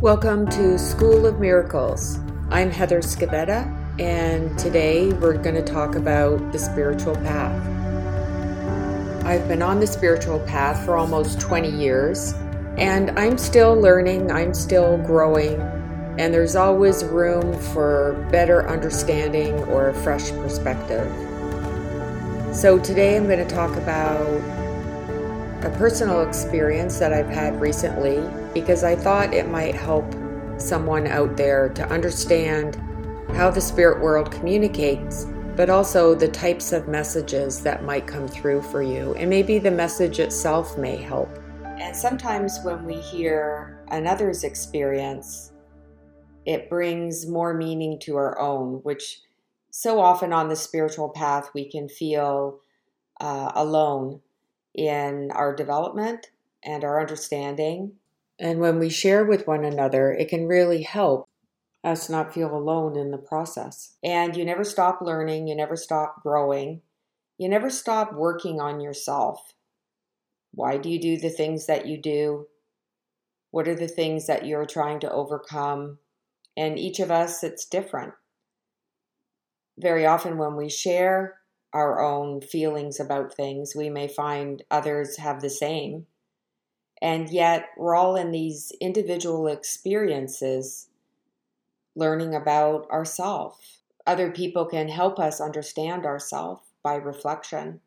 Welcome to School of Miracles. I'm Heather Scavetta, and today we're going to talk about the spiritual path. I've been on the spiritual path for almost 20 years, and I'm still learning, I'm still growing, and there's always room for better understanding or a fresh perspective. So, today I'm going to talk about a personal experience that I've had recently because I thought it might help someone out there to understand how the spirit world communicates, but also the types of messages that might come through for you. And maybe the message itself may help. And sometimes when we hear another's experience, it brings more meaning to our own, which so often on the spiritual path we can feel uh, alone in our development and our understanding and when we share with one another, it can really help us not feel alone in the process. And you never stop learning, you never stop growing, you never stop working on yourself. Why do you do the things that you do? What are the things that you're trying to overcome? And each of us, it's different. Very often, when we share our own feelings about things, we may find others have the same. And yet, we're all in these individual experiences learning about ourselves. Other people can help us understand ourselves by reflection.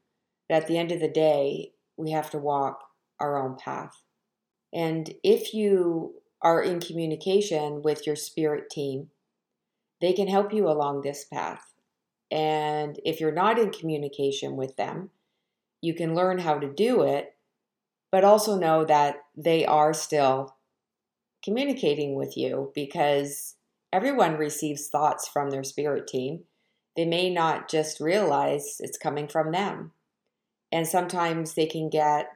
But at the end of the day, we have to walk our own path. And if you are in communication with your spirit team, they can help you along this path. And if you're not in communication with them, you can learn how to do it but also know that they are still communicating with you because everyone receives thoughts from their spirit team. They may not just realize it's coming from them. And sometimes they can get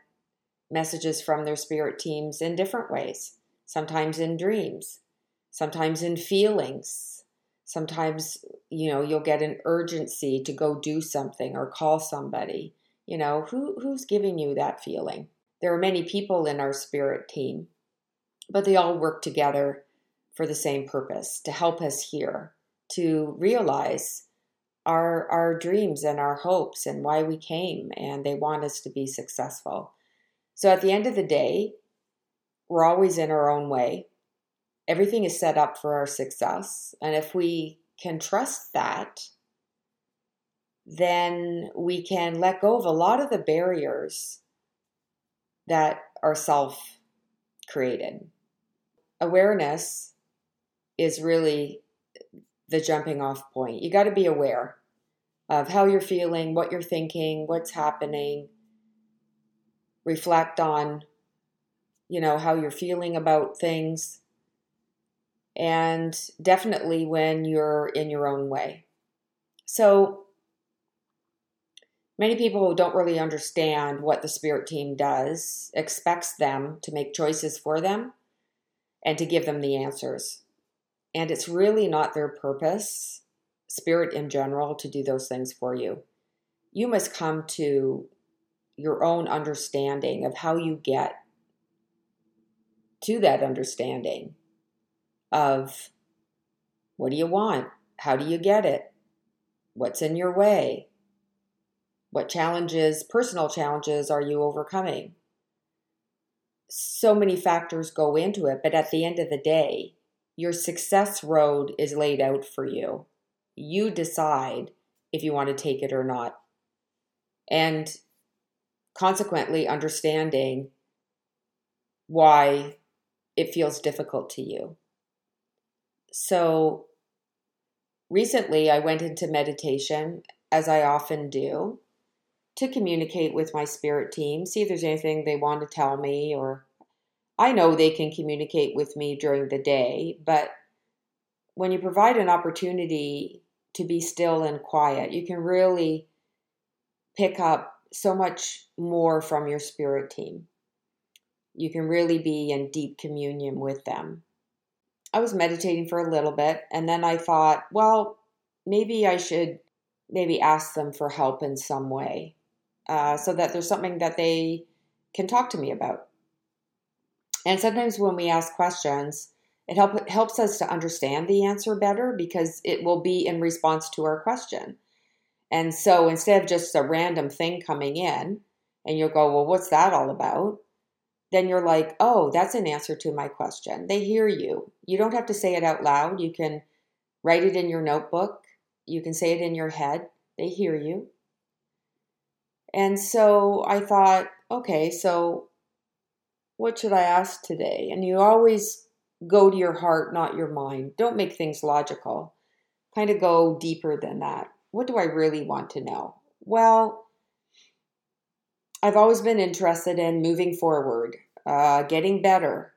messages from their spirit teams in different ways, sometimes in dreams, sometimes in feelings. Sometimes, you know, you'll get an urgency to go do something or call somebody. You know, who who's giving you that feeling? There are many people in our spirit team, but they all work together for the same purpose to help us here, to realize our, our dreams and our hopes and why we came, and they want us to be successful. So at the end of the day, we're always in our own way. Everything is set up for our success. And if we can trust that, then we can let go of a lot of the barriers that are self created. Awareness is really the jumping off point. You got to be aware of how you're feeling, what you're thinking, what's happening. Reflect on, you know, how you're feeling about things. And definitely when you're in your own way. So, Many people who don't really understand what the spirit team does expects them to make choices for them and to give them the answers. And it's really not their purpose, spirit in general, to do those things for you. You must come to your own understanding of how you get to that understanding of what do you want? How do you get it? What's in your way? What challenges, personal challenges, are you overcoming? So many factors go into it, but at the end of the day, your success road is laid out for you. You decide if you want to take it or not. And consequently, understanding why it feels difficult to you. So, recently I went into meditation, as I often do, to communicate with my spirit team, see if there's anything they want to tell me, or I know they can communicate with me during the day, but when you provide an opportunity to be still and quiet, you can really pick up so much more from your spirit team. You can really be in deep communion with them. I was meditating for a little bit and then I thought, well, maybe I should maybe ask them for help in some way uh, so that there's something that they can talk to me about. And sometimes when we ask questions, It help, helps us to understand the answer better because it will be in response to our question. And so instead of just a random thing coming in, and you'll go, Well, what's that all about? Then you're like, Oh, that's an answer to my question. They hear you. You don't have to say it out loud. You can write it in your notebook, you can say it in your head. They hear you. And so I thought, okay, so what should I ask today? And you always go to your heart, not your mind. Don't make things logical. Kind of go deeper than that. What do I really want to know? Well, I've always been interested in moving forward, uh, getting better,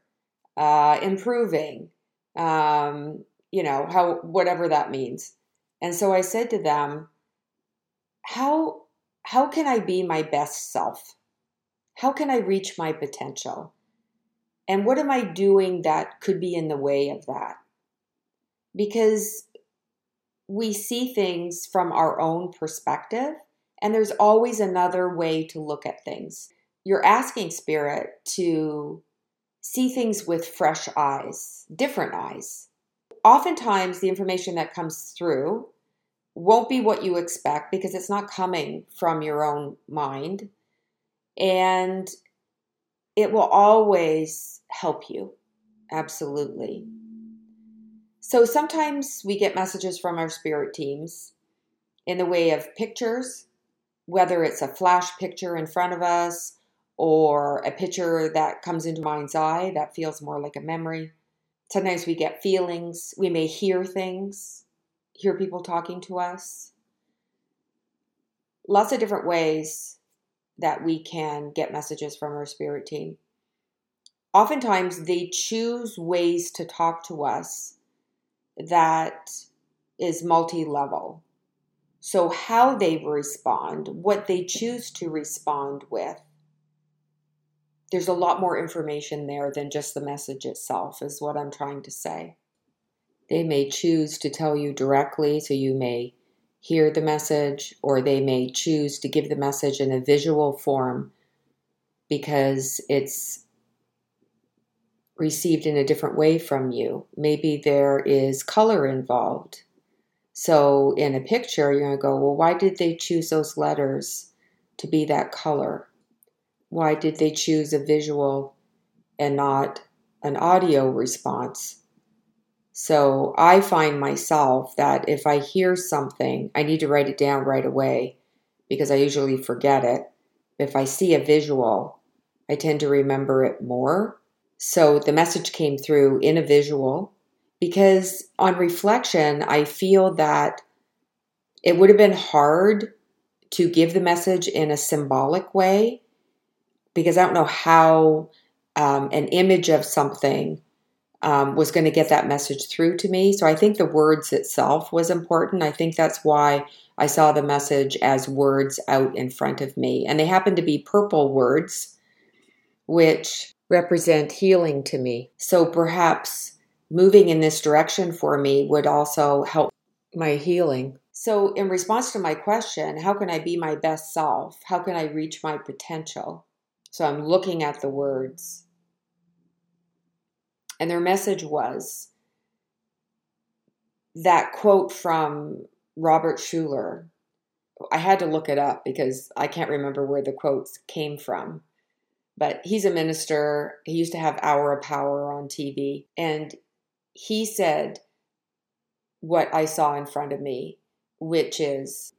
uh, improving, um, you know, how whatever that means. And so I said to them, how how can I be my best self? How can I reach my potential? And what am I doing that could be in the way of that? Because we see things from our own perspective, and there's always another way to look at things. You're asking spirit to see things with fresh eyes, different eyes. Oftentimes, the information that comes through won't be what you expect because it's not coming from your own mind. And it will always help you. Absolutely. So sometimes we get messages from our spirit teams in the way of pictures, whether it's a flash picture in front of us or a picture that comes into mind's eye that feels more like a memory. Sometimes we get feelings. We may hear things hear people talking to us. Lots of different ways that we can get messages from our spirit team. Oftentimes, they choose ways to talk to us that is multi level. So, how they respond, what they choose to respond with, there's a lot more information there than just the message itself, is what I'm trying to say. They may choose to tell you directly, so you may hear the message, or they may choose to give the message in a visual form because it's received in a different way from you. Maybe there is color involved. So in a picture, you're going to go, well, why did they choose those letters to be that color? Why did they choose a visual and not an audio response? So I find myself that if I hear something, I need to write it down right away because I usually forget it. If I see a visual, I tend to remember it more. So the message came through in a visual because on reflection, I feel that it would have been hard to give the message in a symbolic way because I don't know how um, an image of something um, was going to get that message through to me. So I think the words itself was important. I think that's why I saw the message as words out in front of me. And they happen to be purple words, which represent healing to me. So perhaps moving in this direction for me would also help my healing. So, in response to my question, how can I be my best self? How can I reach my potential? So, I'm looking at the words and their message was that quote from Robert Schuller. I had to look it up because I can't remember where the quotes came from. But he's a minister. He used to have Hour of Power on TV. And he said what I saw in front of me, which is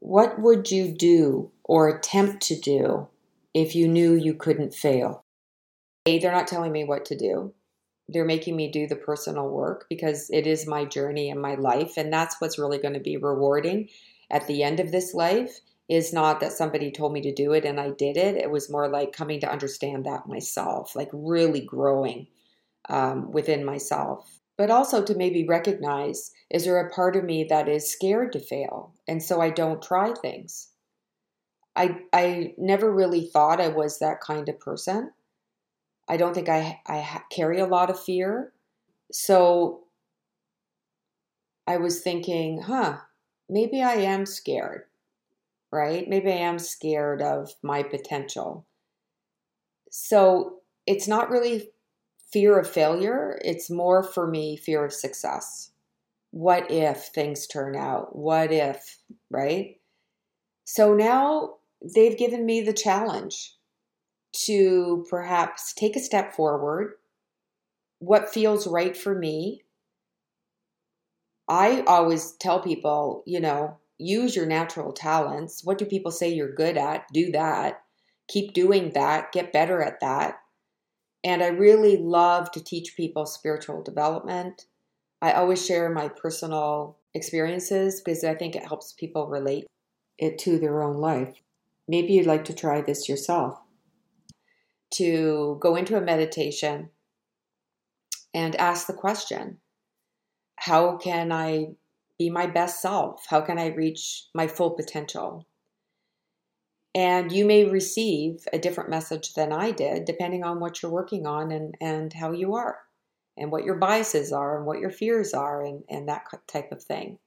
what would you do or attempt to do if you knew you couldn't fail? A, they're not telling me what to do they're making me do the personal work because it is my journey and my life and that's what's really going to be rewarding at the end of this life is not that somebody told me to do it and I did it. It was more like coming to understand that myself, like really growing um, within myself. But also to maybe recognize is there a part of me that is scared to fail? And so I don't try things. I, I never really thought I was that kind of person. I don't think I, I carry a lot of fear. So I was thinking, huh, maybe I am scared, right? Maybe I am scared of my potential. So it's not really fear of failure. It's more for me fear of success. What if things turn out? What if, right? So now they've given me the challenge to perhaps take a step forward. What feels right for me? I always tell people, you know, use your natural talents. What do people say you're good at? Do that. Keep doing that. Get better at that. And I really love to teach people spiritual development. I always share my personal experiences because I think it helps people relate it to their own life. Maybe you'd like to try this yourself. To go into a meditation and ask the question How can I be my best self? How can I reach my full potential? And you may receive a different message than I did, depending on what you're working on and, and how you are, and what your biases are, and what your fears are, and, and that type of thing.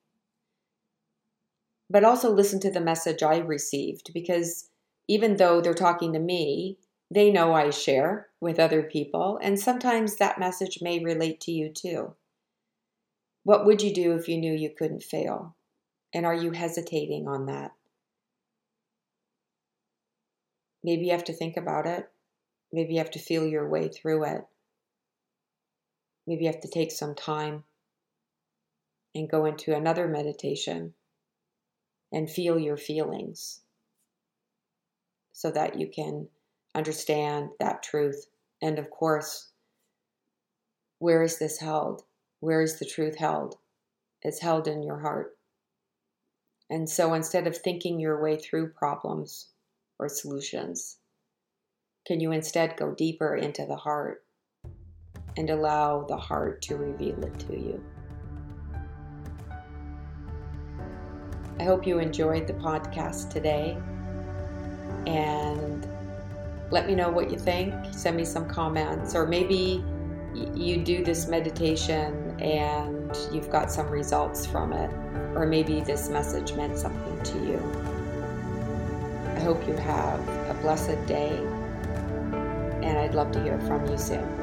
But also listen to the message I received, because even though they're talking to me, they know I share with other people, and sometimes that message may relate to you too. What would you do if you knew you couldn't fail? And are you hesitating on that? Maybe you have to think about it. Maybe you have to feel your way through it. Maybe you have to take some time and go into another meditation and feel your feelings so that you can understand that truth. And of course, where is this held? Where is the truth held? It's held in your heart. And so instead of thinking your way through problems or solutions, can you instead go deeper into the heart and allow the heart to reveal it to you? I hope you enjoyed the podcast today and let me know what you think. Send me some comments, or maybe you do this meditation and you've got some results from it, or maybe this message meant something to you. I hope you have a blessed day, and I'd love to hear from you soon.